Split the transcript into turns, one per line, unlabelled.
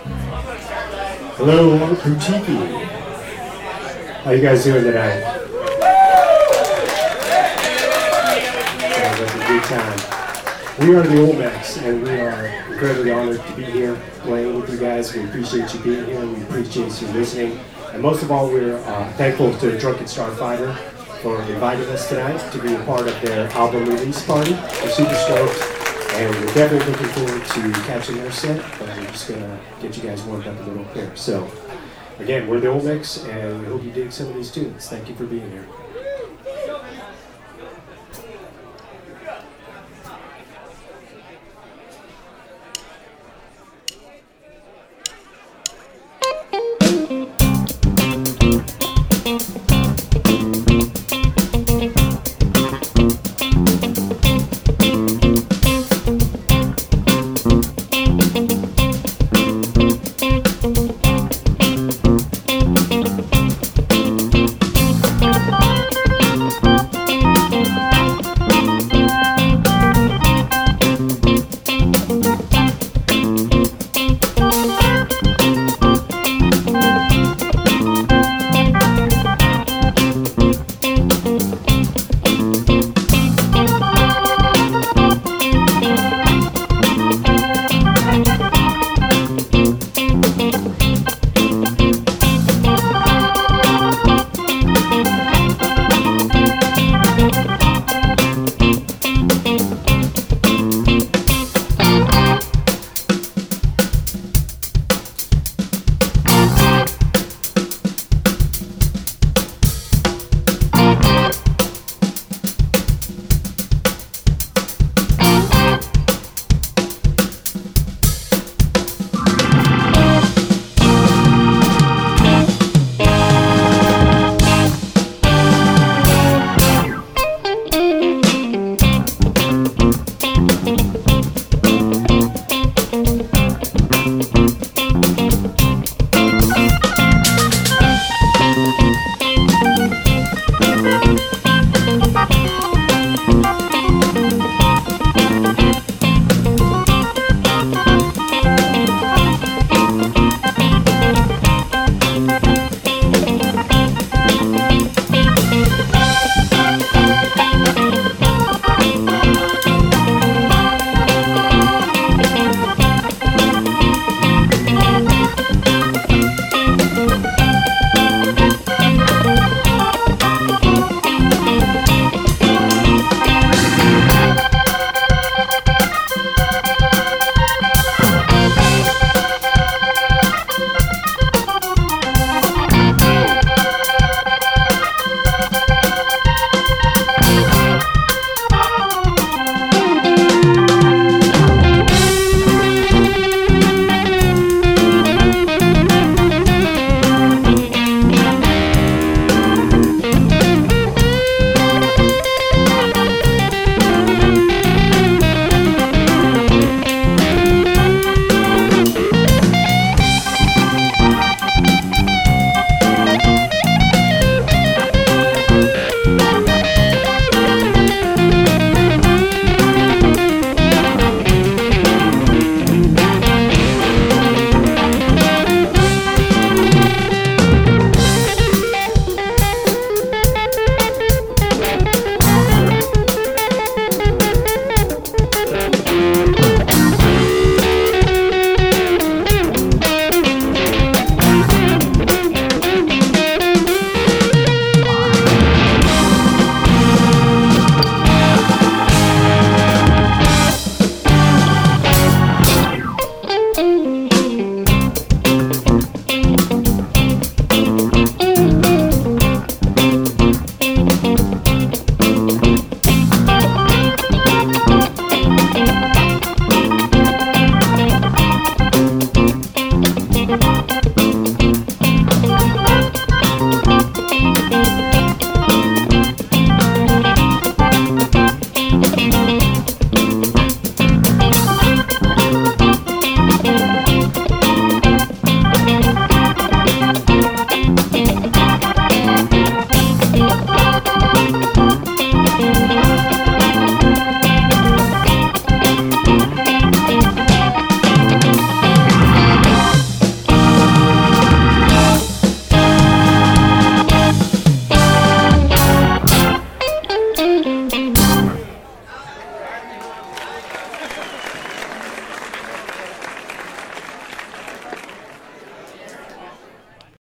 Hello, Boutiki. How you guys doing tonight? Sounds like a good time. We are the Olmecs, and we are incredibly honored to be here playing with you guys. We appreciate you being here. And we appreciate you listening. And most of all, we're uh, thankful to Drunken Starfighter for inviting us tonight to be a part of their album release party. We're super stoked. And we're definitely looking forward to catching their set, but we're just gonna get you guys warmed up a little here. So, again, we're the Olmecs, and we hope you dig some of these tunes. Thank you for being here.